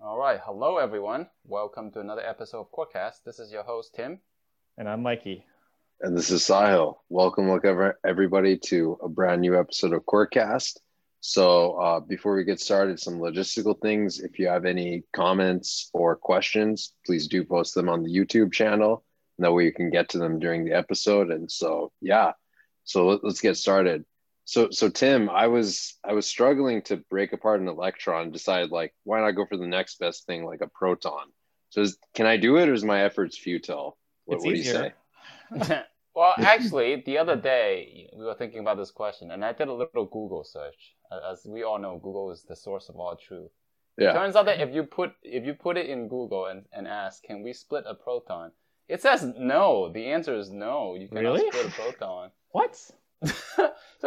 All right, hello everyone. Welcome to another episode of Quirkcast. This is your host Tim. And I'm Mikey. And this is Sahil. Welcome, welcome everybody to a brand new episode of Quirkcast. So uh, before we get started, some logistical things. If you have any comments or questions, please do post them on the YouTube channel. And that way you can get to them during the episode. And so, yeah. So let's get started. So, so Tim, I was I was struggling to break apart an electron. And decided like, why not go for the next best thing, like a proton? So, is, can I do it, or is my efforts futile? What, what do you say? well, actually, the other day we were thinking about this question, and I did a little Google search. As we all know, Google is the source of all truth. Yeah. It turns out that if you put if you put it in Google and, and ask, can we split a proton? It says no. The answer is no. You cannot really? split a proton. what?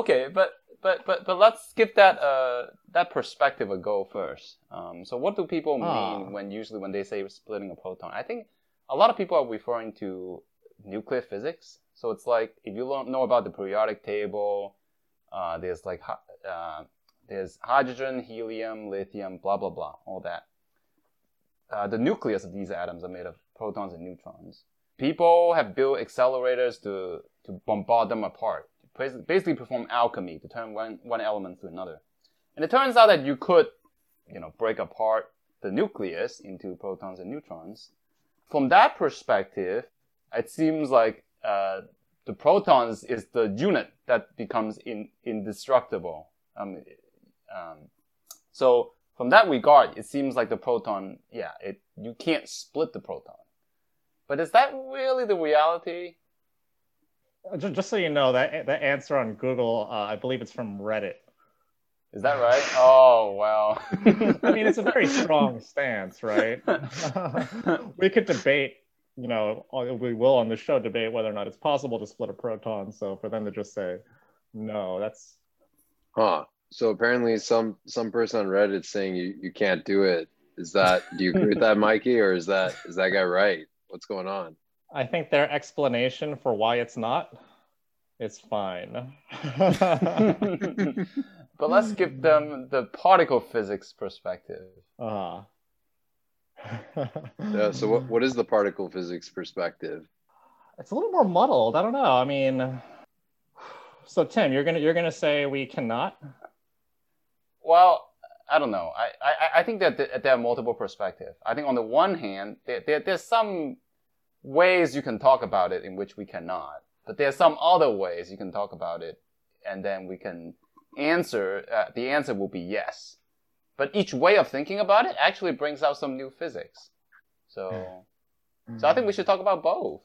okay, but but but but let's give that uh that perspective a go first. Um, so what do people ah. mean when usually when they say splitting a proton? I think a lot of people are referring to nuclear physics. So it's like if you don't know about the periodic table, uh, there's like uh, there's hydrogen, helium, lithium, blah blah blah, all that. Uh, the nucleus of these atoms are made of protons and neutrons. People have built accelerators to to bombard them apart, basically perform alchemy to turn one, one element to another. And it turns out that you could, you know, break apart the nucleus into protons and neutrons. From that perspective, it seems like uh, the protons is the unit that becomes in, indestructible. Um, um, so from that regard, it seems like the proton, yeah, it you can't split the proton. But is that really the reality? Just, just so you know, that the answer on Google, uh, I believe it's from Reddit. Is that right? Oh, wow. I mean, it's a very strong stance, right? we could debate, you know, we will on the show debate whether or not it's possible to split a proton. So for them to just say, no, that's. Huh. So apparently, some some person on Reddit saying you, you can't do it. Is that? Do you agree with that, Mikey, or is that is that guy right? What's going on? I think their explanation for why it's not is fine. but let's give them the particle physics perspective. Uh-huh. yeah, so what, what is the particle physics perspective? It's a little more muddled. I don't know. I mean, so Tim, you're gonna you're gonna say we cannot? Well, I don't know. I, I, I think that there are multiple perspectives. I think on the one hand, there, there, there's some ways you can talk about it in which we cannot. But there's some other ways you can talk about it, and then we can answer. Uh, the answer will be yes. But each way of thinking about it actually brings out some new physics. So, so I think we should talk about both.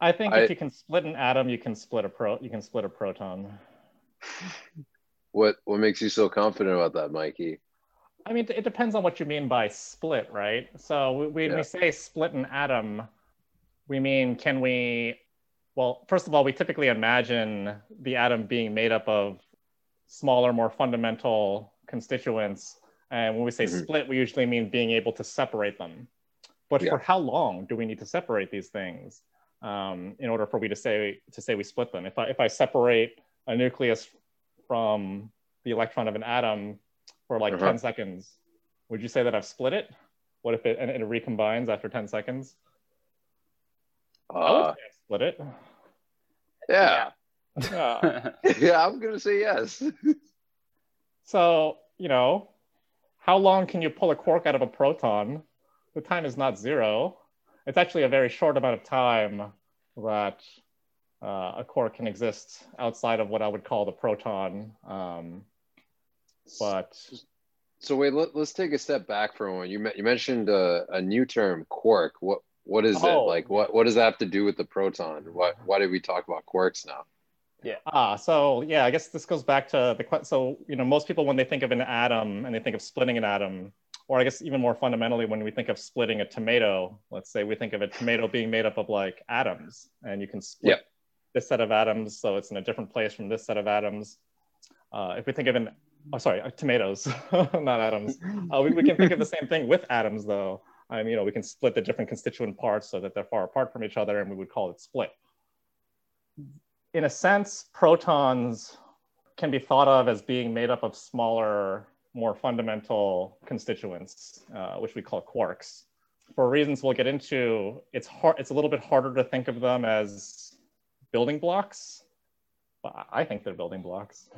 I think I, if you can split an atom, you can split a pro. You can split a proton. What What makes you so confident about that, Mikey? I mean, it depends on what you mean by split, right? So when yeah. we say split an atom, we mean can we? Well, first of all, we typically imagine the atom being made up of smaller, more fundamental constituents. And when we say mm-hmm. split, we usually mean being able to separate them. But yeah. for how long do we need to separate these things um, in order for we to say to say we split them? If I if I separate a nucleus from the electron of an atom for like uh-huh. 10 seconds, would you say that I've split it? What if it and it recombines after 10 seconds? Uh, split it. Yeah. Yeah. yeah, I'm gonna say yes. so, you know, how long can you pull a quark out of a proton? The time is not zero. It's actually a very short amount of time that uh, a quark can exist outside of what I would call the proton. Um, but so wait, let, us take a step back for a moment. You you mentioned a, a new term, quark. What what is oh. it like? What what does that have to do with the proton? What why did we talk about quarks now? Yeah. Ah, so yeah, I guess this goes back to the so you know most people when they think of an atom and they think of splitting an atom, or I guess even more fundamentally when we think of splitting a tomato, let's say we think of a tomato being made up of like atoms, and you can split yep this set of atoms, so it's in a different place from this set of atoms. Uh, if we think of an, oh, sorry, uh, tomatoes, not atoms. Uh, we, we, can think of the same thing with atoms, though. Um, you know, we can split the different constituent parts so that they're far apart from each other, and we would call it split. In a sense, protons can be thought of as being made up of smaller more fundamental constituents, uh, which we call quarks. For reasons we'll get into, it's hard. It's a little bit harder to think of them as building blocks. But I think they're building blocks.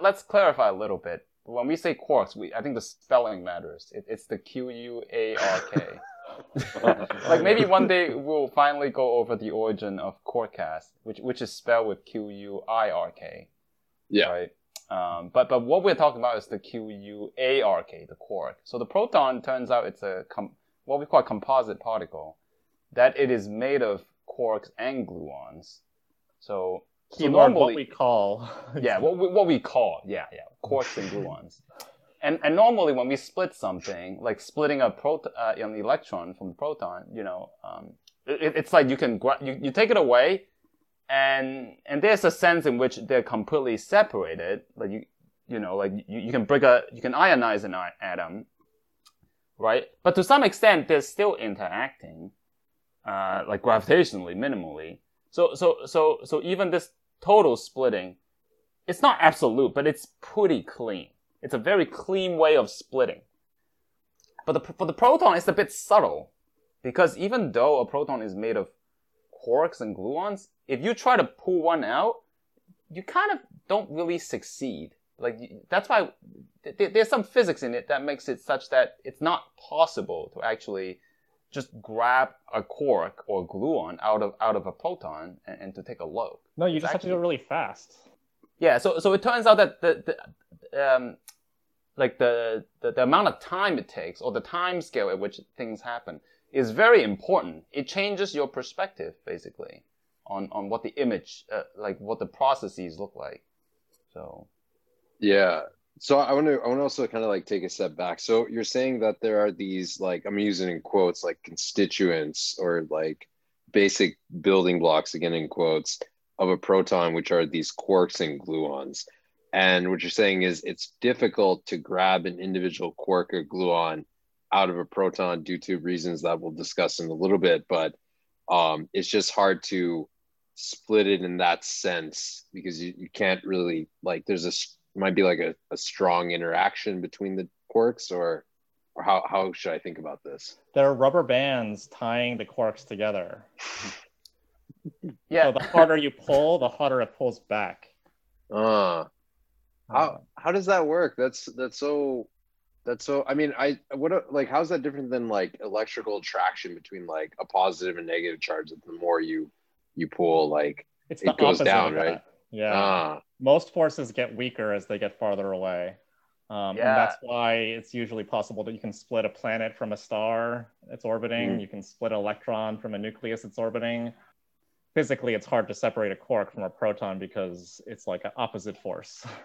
Let's clarify a little bit. When we say quarks, we I think the spelling matters. It, it's the Q U A R K. like maybe one day we'll finally go over the origin of Quirkcast, which which is spelled with Q U I R K. Yeah. Right. Um, but but what we're talking about is the Q U A R K, the quark. So the proton turns out it's a com- what we call a composite particle, that it is made of quarks and gluons. So, so normally what we call yeah what we, what we call yeah yeah quarks and gluons. And, and normally when we split something, like splitting a proton, uh, an electron from the proton, you know, um, it, it's like you can you, you take it away, and and there's a sense in which they're completely separated. Like you you know like you, you can break a you can ionize an atom, right? But to some extent, they're still interacting, uh, like gravitationally, minimally. So so so so even this total splitting, it's not absolute, but it's pretty clean. It's a very clean way of splitting. But the, for the proton, it's a bit subtle because even though a proton is made of quarks and gluons, if you try to pull one out, you kind of don't really succeed. Like that's why there's some physics in it that makes it such that it's not possible to actually just grab a quark or gluon out of out of a proton and, and to take a look. No, you it's just actually, have to do it really fast. Yeah, so so it turns out that the, the um, like the, the, the amount of time it takes or the time scale at which things happen is very important. It changes your perspective basically on, on what the image, uh, like what the processes look like. So, yeah. So I want to I want to also kind of like take a step back. So you're saying that there are these like I'm using in quotes like constituents or like basic building blocks again in quotes of a proton, which are these quarks and gluons. And what you're saying is it's difficult to grab an individual quark or gluon out of a proton due to reasons that we'll discuss in a little bit, but um, it's just hard to split it in that sense because you, you can't really like there's a might be like a, a strong interaction between the quarks or or how, how should I think about this? There are rubber bands tying the quarks together. yeah. So the harder you pull, the harder it pulls back. Uh, how how does that work? That's that's so that's so I mean I what like how's that different than like electrical attraction between like a positive and negative charge that the more you you pull like it's it goes down, right? Yeah. Ah. Most forces get weaker as they get farther away. Um, yeah. And that's why it's usually possible that you can split a planet from a star that's orbiting. Mm. You can split an electron from a nucleus that's orbiting. Physically, it's hard to separate a quark from a proton because it's like an opposite force.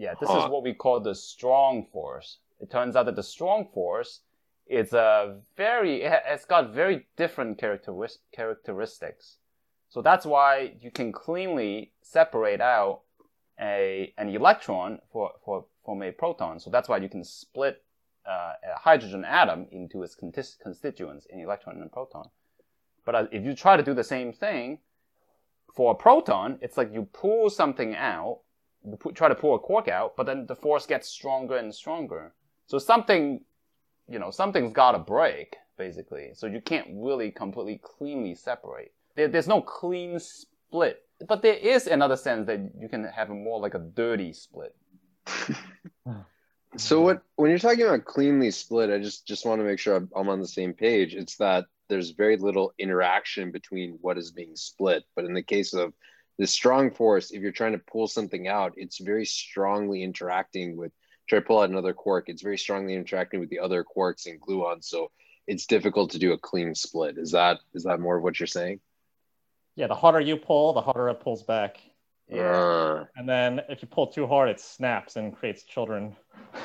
Yeah, this huh. is what we call the strong force. It turns out that the strong force is a very, it's got very different characteristics. So that's why you can cleanly separate out a, an electron for, for, from a proton. So that's why you can split uh, a hydrogen atom into its constituents, an electron and a proton. But uh, if you try to do the same thing for a proton, it's like you pull something out you try to pull a quark out, but then the force gets stronger and stronger. So something, you know, something's got to break, basically. So you can't really completely cleanly separate. There, there's no clean split. But there is another sense that you can have a more like a dirty split. so what when you're talking about cleanly split, I just just want to make sure I'm on the same page. It's that there's very little interaction between what is being split. But in the case of the strong force, if you're trying to pull something out, it's very strongly interacting with, try to pull out another quark, it's very strongly interacting with the other quarks and gluons. So it's difficult to do a clean split. Is that is that more of what you're saying? Yeah, the harder you pull, the harder it pulls back. Yeah. And then if you pull too hard, it snaps and creates children.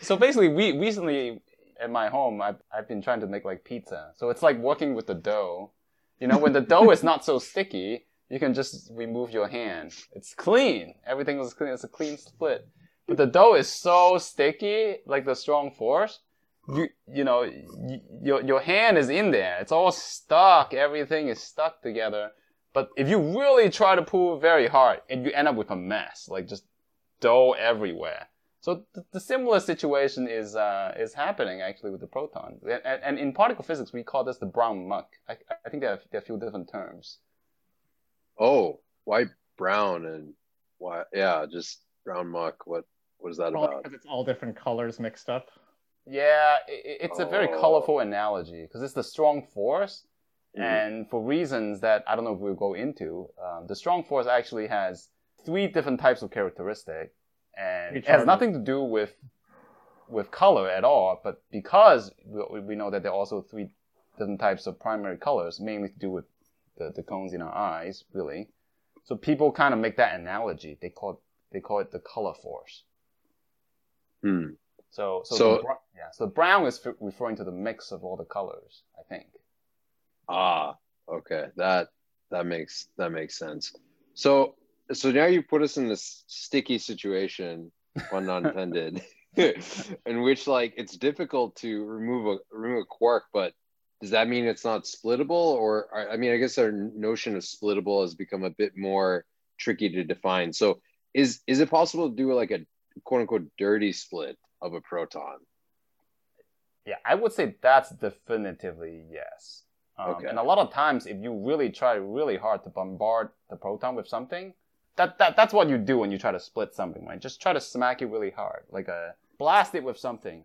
so basically, we recently at my home, I've, I've been trying to make like pizza. So it's like working with the dough. You know, when the dough is not so sticky, you can just remove your hand. It's clean. Everything is clean. It's a clean split. But the dough is so sticky, like the strong force. You you know y- your your hand is in there. It's all stuck. Everything is stuck together. But if you really try to pull very hard, and you end up with a mess, like just dough everywhere. So th- the similar situation is uh, is happening actually with the proton. And, and, in particle physics, we call this the brown muck. I, I think there are, there are a few different terms. Oh, why brown and why? Yeah, just brown muck. What what is that Probably about? Because it's all different colors mixed up. Yeah, it, it's a very Oh. colorful analogy because it's the strong force, Mhm. and for reasons that I don't know if we'll go into, um, the strong force actually has three different types of characteristic, and it has nothing to do with with color at all. But because we, we know that there are also three different types of primary colors, mainly to do with the, the cones in our eyes, really. So people kind of make that analogy. They call it, they call it the color force. Hmm. So, so, So- br- yeah, so brown is f- referring to the mix of all the colors, I think. Ah, okay. That that makes that makes sense. So so now you put us in this sticky situation, pun not intended, in which like it's difficult to remove a remove a quark, but does that mean it's not splittable? Or I I mean, I guess our notion of splittable has become a bit more tricky to define. So is is it possible to do like a quote unquote dirty split of a proton? Yeah, I would say that's definitively yes. Um, Okay. And a lot of times, if you really try really hard to bombard the proton with something, that, that that's what you do when you try to split something, right? Just try to smack it really hard, like a blast it with something.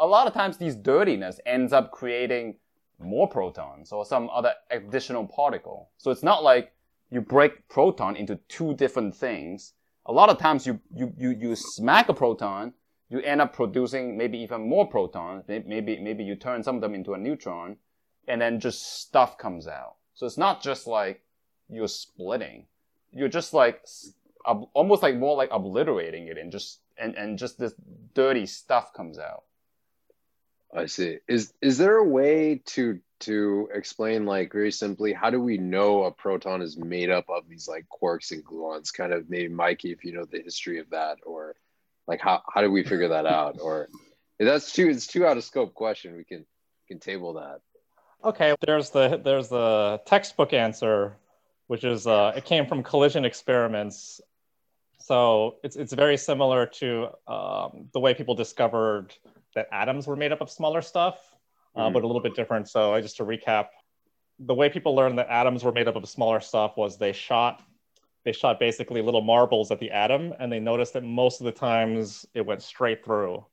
A lot of times, these dirtiness ends up creating more protons or some other additional particle. So it's not like you break proton into two different things. A lot of times, you you you, you smack a proton, you end up producing maybe even more protons. Maybe maybe you turn some of them into a neutron, and then just stuff comes out. So it's not just like you're splitting. You're just like almost like more like obliterating it, and just and and just this dirty stuff comes out. I see. Is is there a way to to explain like very simply how do we know a proton is made up of these like quarks and gluons? Kind of maybe Mikey, if you know the history of that, or like how how do we figure that out? Or that's too it's too out of scope question. We can can table that. Okay, there's the there's the textbook answer, which is uh, it came from collision experiments. So it's it's very similar to um, the way people discovered that atoms were made up of smaller stuff, uh, Mhm. but a little bit different. So I just to recap, the way people learned that atoms were made up of smaller stuff was they shot they shot basically little marbles at the atom, and they noticed that most of the times it went straight through,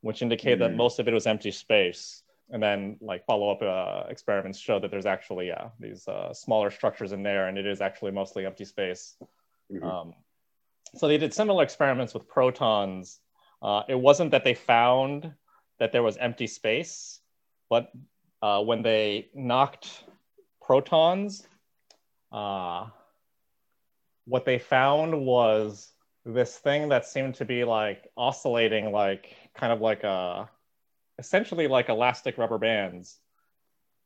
which indicated that Mhm. most of it was empty space and then like follow-up uh, experiments show that there's actually yeah these uh, smaller structures in there and it is actually mostly empty space Mhm. um, so they did similar experiments with protons uh, it wasn't that they found that there was empty space but uh, when they knocked protons uh, what they found was this thing that seemed to be like oscillating like kind of like a essentially like elastic rubber bands.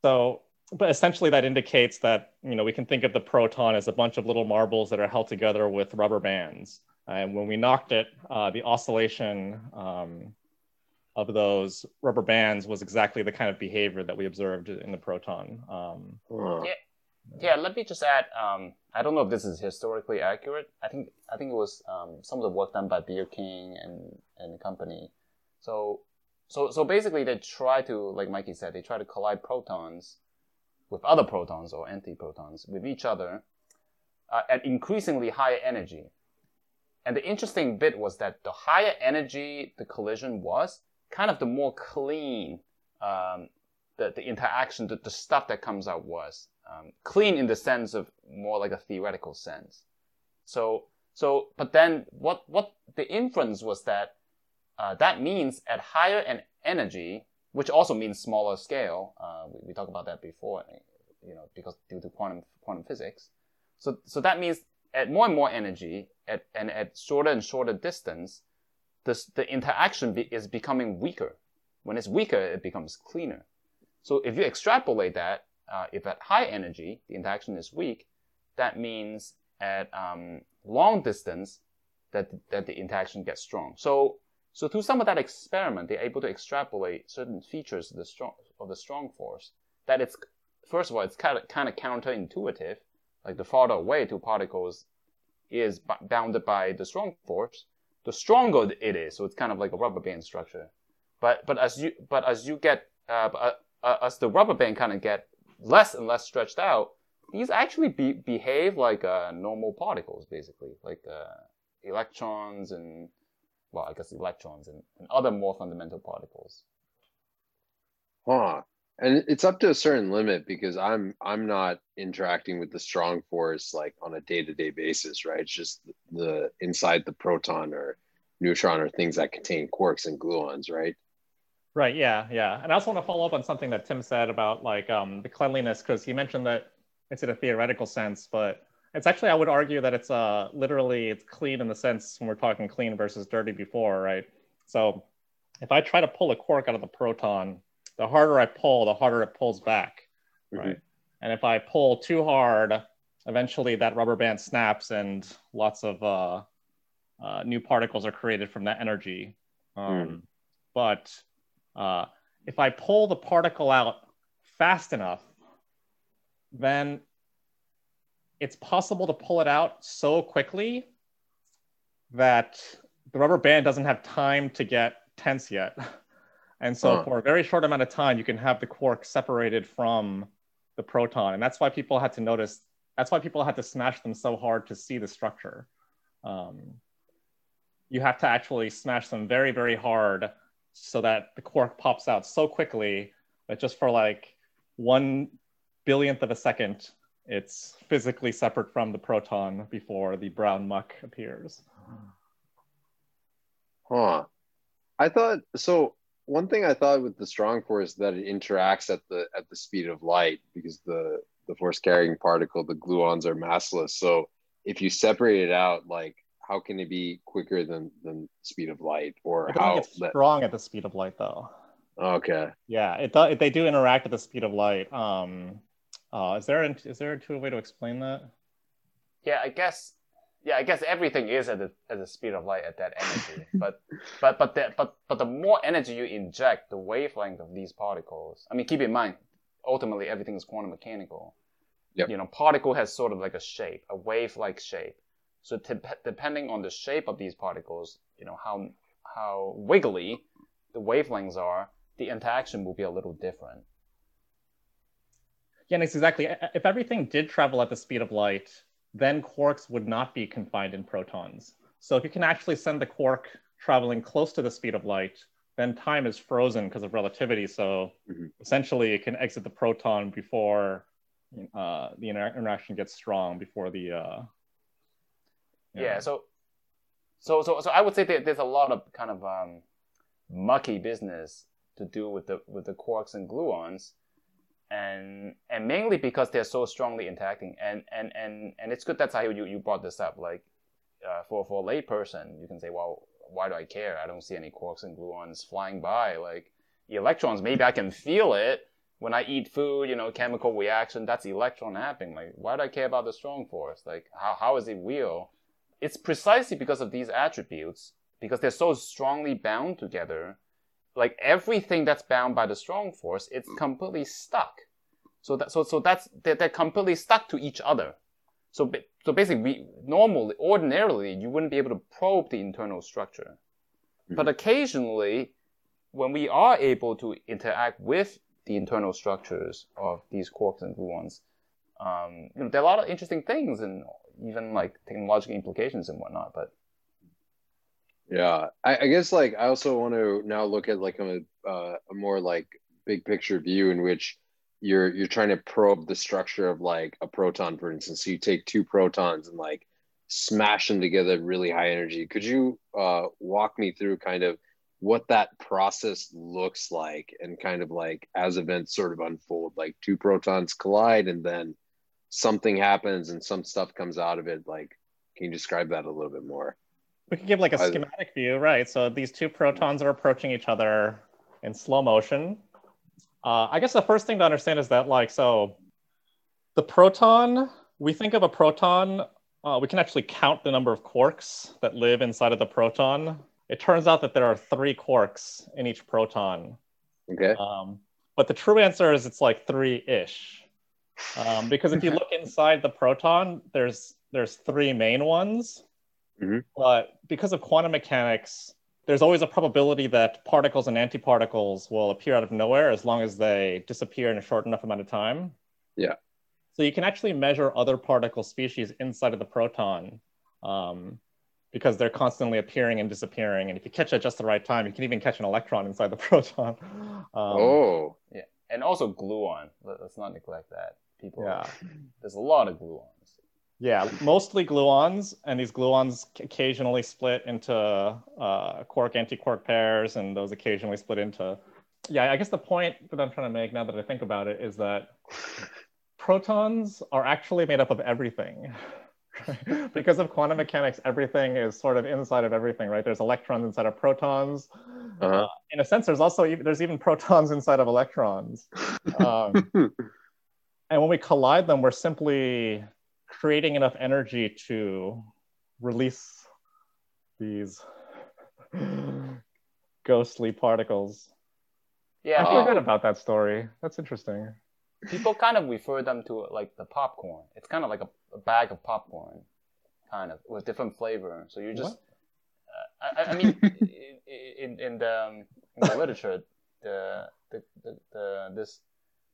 So, but essentially that indicates that, you know, we can think of the proton as a bunch of little marbles that are held together with rubber bands. And when we knocked it, uh, the oscillation um, of those rubber bands was exactly the kind of behavior that we observed in the proton. Um, Yeah. Yeah, let me just add. Um, I don't know if this is historically accurate. I think I think it was um, some of the work done by Bjorken and and the company. So so so basically, they try to, like Mikey said, they try to collide protons with other protons or antiprotons with each other uh, at increasingly higher energy. And the interesting bit was that the higher energy the collision was, kind of the more clean um, the, the interaction, the, the stuff that comes out was. Um, clean in the sense of more like a theoretical sense. So, so, but then what, what the inference was that uh, that means at higher en- energy, which also means smaller scale. Uh, we, we talked about that before, you know, because due to quantum quantum physics. So, so that means at more and more energy, at and at shorter and shorter distance, this, the interaction be, is becoming weaker. When it's weaker, it becomes cleaner. So if you extrapolate that, uh, if at high energy the interaction is weak, that means at um, long distance that that the interaction gets strong. So so through some of that experiment, they're able to extrapolate certain features of the strong of the strong force. That it's first of all, it's kind of kind of counterintuitive. Like the farther away two particles is b- bounded by the strong force, the stronger it is. So it's kind of like a rubber band structure. But but as you but as you get uh, uh, as the rubber band kind of get less and less stretched out, these actually be, behave like uh, normal particles, basically, like uh, electrons and well, I guess electrons and, and other more fundamental particles. Huh. And it's up to a certain limit because I'm I'm not interacting with the strong force like on a day-to-day basis, right? It's just the inside the proton or neutron or things that contain quarks and gluons, right? Right. Yeah. Yeah. And I also want to follow up on something that Tim said about like um, the cleanliness, because he mentioned that it's in a theoretical sense, but it's actually I would argue that it's uh literally it's clean in the sense when we're talking clean versus dirty before, right? So if I try to pull a quark out of the proton, the harder I pull, the harder it pulls back, mm-hmm. right? And if I pull too hard, eventually that rubber band snaps and lots of uh, uh, new particles are created from that energy. Um, mm. But uh, if I pull the particle out fast enough, then it's possible to pull it out so quickly that the rubber band doesn't have time to get tense yet. And so huh. for a very short amount of time, you can have the quark separated from the proton. And that's why people had to notice, that's why people had to smash them so hard to see the structure. Um, you have to actually smash them very, very hard so that the quark pops out so quickly that just for like one billionth of a second, it's physically separate from the proton before the brown muck appears. Huh. I thought so. One thing I thought with the strong force that it interacts at the at the speed of light because the the force carrying particle, the gluons are massless. So if you separate it out, like how can it be quicker than than speed of light or it how it's that... strong at the speed of light though? Okay. Yeah, it does. They do interact at the speed of light. Um, uh, is there is there a intuitive way to explain that? Yeah, I guess. Yeah, I guess everything is at the at the speed of light at that energy. but but but the, but but the more energy you inject, the wavelength of these particles. I mean, keep in mind, ultimately everything is quantum mechanical. Yep. You know, particle has sort of like a shape, a wave-like shape. So t- depending on the shape of these particles, you know how how wiggly the wavelengths are, the interaction will be a little different. Yeah, it's exactly. If everything did travel at the speed of light, then quarks would not be confined in protons. So if you can actually send the quark traveling close to the speed of light, then time is frozen because of relativity. So mm-hmm. essentially, it can exit the proton before uh, the inter- interaction gets strong, before the. Uh, yeah. So, so, so, so I would say that there's a lot of kind of um, mucky business to do with the with the quarks and gluons and and mainly because they're so strongly interacting. And and and and it's good that's how you, you brought this up. Like uh, for for a layperson you can say well why do i care? I don't see any quarks and gluons flying by. Like electrons maybe i can feel it when i eat food you know chemical reaction that's electron happening. Like why do i care about the strong force? Like how, how is it real it's precisely because of these attributes because they're so strongly bound together like everything that's bound by the strong force, it's completely stuck. So that so so that's they're, they're completely stuck to each other. So so basically, we, normally, ordinarily, you wouldn't be able to probe the internal structure, mm-hmm. but occasionally, when we are able to interact with the internal structures of these quarks and gluons, um, you know, there are a lot of interesting things and even like technological implications and whatnot. But yeah, I, I, guess like I also want to now look at like a, uh, a more like big picture view in which you're you're trying to probe the structure of like a proton, for instance. So you take two protons and like smash them together really high energy. Could you uh, walk me through kind of what that process looks like and kind of like as events sort of unfold, like two protons collide and then something happens and some stuff comes out of it. Like, can you describe that a little bit more? We could give like a schematic view, right? So these two protons are approaching each other in slow motion. Uh, I guess the first thing to understand is that like, so the proton, we think of a proton, uh, we can actually count the number of quarks that live inside of the proton. It turns out that there are three quarks in each proton. Okay. Um, but the true answer is it's like three-ish. Um, because if you look inside the proton, there's there's three main ones, Mm-hmm. But because of quantum mechanics, there's always a probability that particles and antiparticles will appear out of nowhere as long as they disappear in a short enough amount of time. Yeah. So you can actually measure other particle species inside of the proton um, because they're constantly appearing and disappearing. And if you catch it at just the right time, you can even catch an electron inside the proton. Um, oh. Yeah. And also gluon. Let's not neglect that. People, Yeah. there's a lot of gluons. Yeah, mostly gluons, and these gluons occasionally split into uh, quark anti-quark pairs, and those occasionally split into. Yeah, I guess the point that I'm trying to make now that I think about it is that protons are actually made up of everything. because of quantum mechanics, everything is sort of inside of everything, right? There's electrons inside of protons. Uh-huh. Uh, in a sense, there's also even, there's even protons inside of electrons. Um, and when we collide them, we're simply creating enough energy to release these ghostly particles. Yeah, I forgot about that story. That's interesting. people kind of refer them to like the popcorn. It's kind of like a, a bag of popcorn, kind of with different flavor. So you just, uh, I, I mean, in, in, in the um, in the literature, the, the, the, the this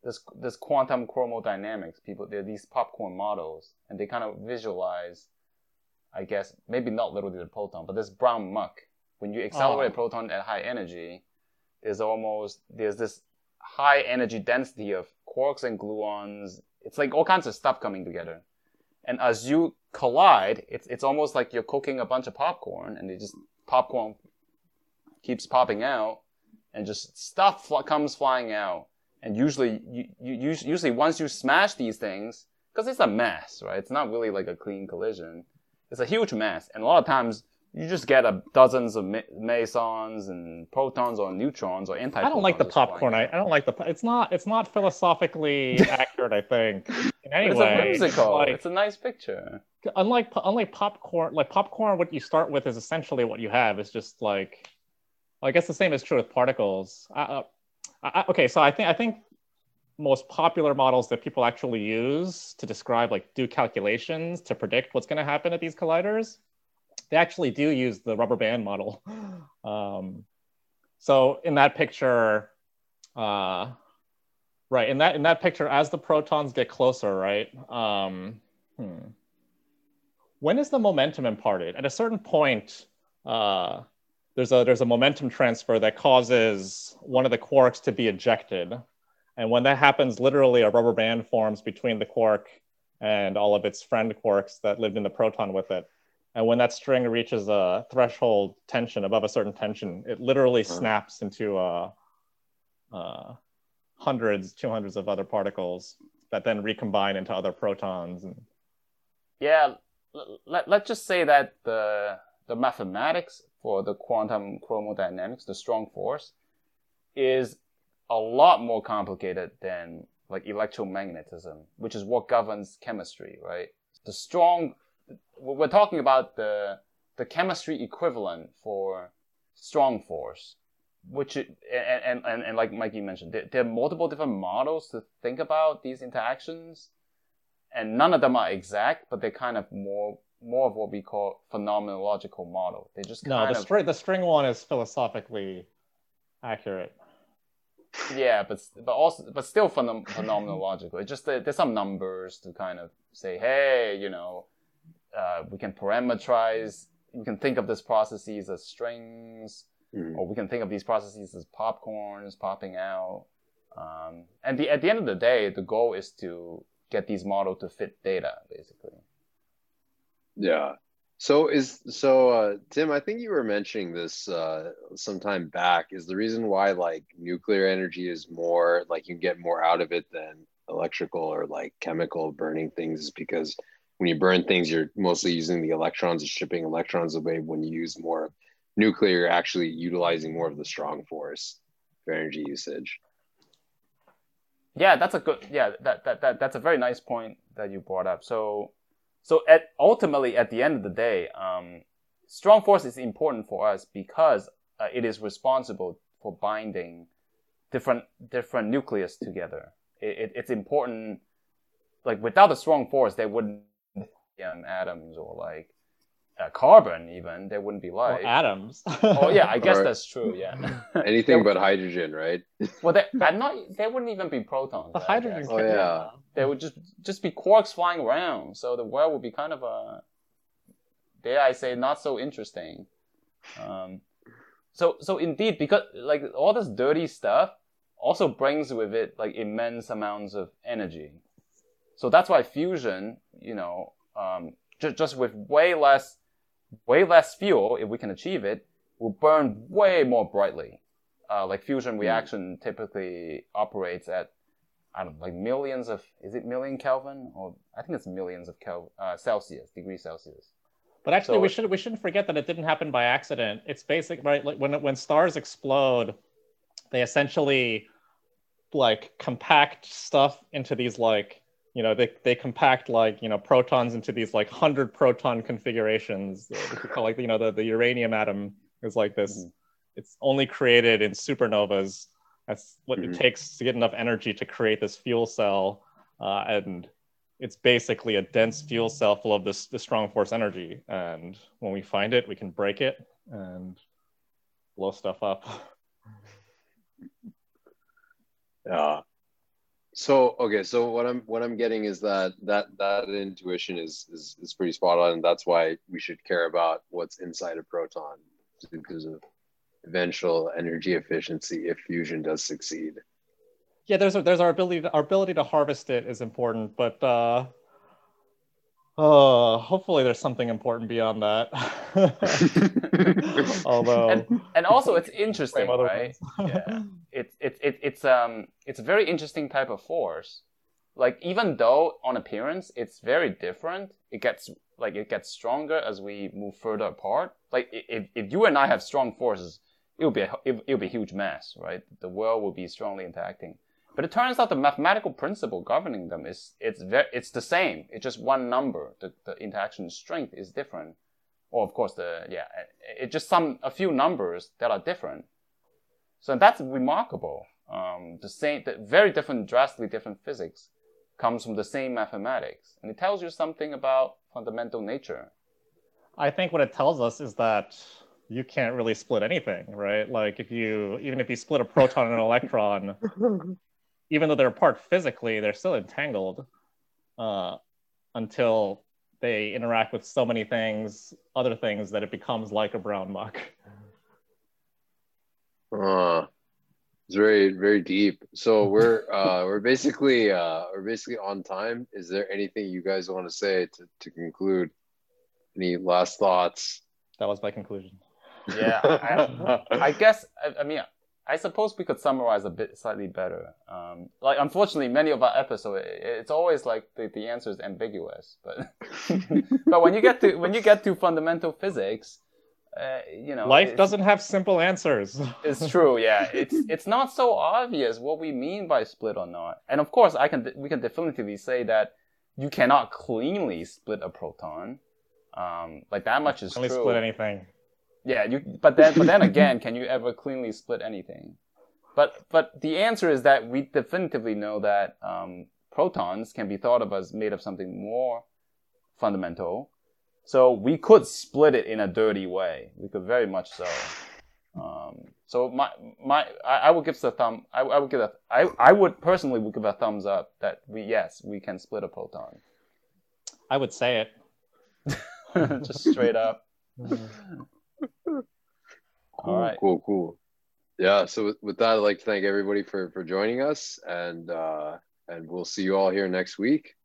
this this quantum chromodynamics people they're these popcorn models and they kind of visualize i guess maybe not literally the proton but this brown muck. When you accelerate Oh. a proton at high energy there's almost there's this high energy density of quarks and gluons. It's like all kinds of stuff coming together. And as you collide it's it's almost like you're cooking a bunch of popcorn and they just popcorn keeps popping out and just stuff fl- comes flying out and usually you, you usually once you smash these things because it's a mess right it's not really like a clean collision it's a huge mess and a lot of times you just get a dozens of me- mesons and protons or neutrons or anti I don't like the popcorn. I, I don't like the. It's not. It's not philosophically accurate. I think. In any it's way, a whimsical like, it's a nice picture unlike unlike popcorn, like popcorn, what you start with is essentially what you have. It's just like, well, I guess the same is true with particles. Uh, I, okay, so I think I think most popular models that people actually use to describe like do calculations to predict what's going to happen at these colliders, they actually do use the rubber band model. Um, so in that picture, uh, right in that in that picture, as the protons get closer, right. Um, hmm when is the momentum imparted? At a certain point, uh, there's a there's a momentum transfer that causes one of the quarks to be ejected, and when that happens, literally a rubber band forms between the quark and all of its friend quarks that lived in the proton with it. And when that string reaches a threshold tension above a certain tension, it literally snaps into uh, uh, hundreds, two hundreds of other particles that then recombine into other protons. And yeah l- let, let's just say that the the mathematics for the quantum chromodynamics the strong force is a lot more complicated than like electromagnetism which is what governs chemistry right? The strong we're talking about the the chemistry equivalent for strong force which and, and, and, and like mikey mentioned there, there are multiple different models to think about these interactions and none of them are exact, but they're kind of more more of what we call phenomenological model. They just no, the of string the string one is philosophically accurate. yeah, but but also but still phenom- phenomenological. It's just that there's some numbers to kind of say, hey, you know, uh, we can parameterize. We can think of these processes as strings, Mhm. or we can think of these processes as popcorns popping out. Um, and the, at the end of the day, the goal is to get these models to fit data, basically. Yeah. So is so uh Tim, I think you were mentioning this uh some time back. Is the reason why like nuclear energy is more like you get more out of it than electrical or like chemical burning things is because when you burn things you're mostly using the electrons and stripping electrons away. When you use more nuclear, you're actually utilizing more of the strong force for energy usage. Yeah, that's a good. Yeah, that, that, that that's a very nice point that you brought up. So, so at ultimately at the end of the day, um, strong force is important for us because uh, it is responsible for binding different different nucleus together. It, it, it's important. Like without a strong force, there wouldn't be atoms or like uh, carbon, even there wouldn't be life. Or atoms. oh yeah, I guess that's true. Yeah. Anything but hydrogen, right? well, they, I'm not. There wouldn't even be protons. The hydrogen. Oh yeah. There would just just be quarks flying around, so the world would be kind of a, dare I say, not so interesting. Um, so so indeed, because like all this dirty stuff also brings with it like immense amounts of energy. So that's why fusion, you know, um, just just with way less way less fuel, if we can achieve it, will burn way more brightly. Uh, like fusion hmm. reaction typically operates at I don't know, like millions of is it million Kelvin or I think it's millions of Kelvin uh, Celsius degrees Celsius. But actually, so, we should we shouldn't forget that it didn't happen by accident. It's basic, right? Like when when stars explode, they essentially like compact stuff into these like you know they, they compact like you know protons into these like 100 proton configurations like you know the, the uranium atom is like this. Mm-hmm. it's only created in supernovas. That's what mm-hmm. it takes to get enough energy to create this fuel cell uh, and it's basically a dense fuel cell full of this, this strong force energy. And when we find it we can break it and blow stuff up. Yeah so okay, so what I'm what I'm getting is that that that intuition is is, is pretty spot on, and that's why we should care about what's inside a proton because of eventual energy efficiency if fusion does succeed. Yeah, there's there's our ability to, our ability to harvest it is important, but uh, uh, hopefully there's something important beyond that. Although, and, and, also it's interesting, right? yeah it's it's it, it's um it's a very interesting type of force. Like even though on appearance it's very different, it gets like it gets stronger as we move further apart. Like if, if you and I have strong forces, it will be a, it, will be a huge mess, right? The world will be strongly interacting. But it turns out the mathematical principle governing them is it's very it's the same. It's just one number. The, the interaction strength is different. Or of course the yeah, it's just some a few numbers that are different. So that's remarkable. Um, the same, the very different, drastically different physics comes from the same mathematics, and it tells you something about fundamental nature. I think what it tells us is that you can't really split anything, right? Like if you, even if you split a proton and an electron, even though they're apart physically, they're still entangled uh, until they interact with so many things, other things, that it becomes like a brown muck. Uh, it's very very deep. So we're uh, we're basically uh, we're basically on time. Is there anything you guys want to say to, to conclude? Any last thoughts? That was my conclusion. Yeah, I, I guess I, I, mean I suppose we could summarize a bit slightly better. Um, like unfortunately, many of our episodes it's always like the, the answer is ambiguous. But but when you get to when you get to fundamental physics, uh, you know, life doesn't have simple answers. it's true, yeah. It's it's not so obvious what we mean by split or not. And of course, I can we can definitively say that you cannot cleanly split a proton. Um, like that much is cleanly true. split anything. Yeah, you. But then, but then again, can you ever cleanly split anything? But but the answer is that we definitively know that um, protons can be thought of as made of something more fundamental so we could split it in a dirty way. We could very much so. Um, so my my I, I would give the thumb. I, I would give a I I would personally would give a thumbs up that we yes we can split a proton. I would say it. Just straight up. Cool, All right. Cool, cool. Yeah. So with, with, that, I'd like to thank everybody for for joining us, and uh, and we'll see you all here next week.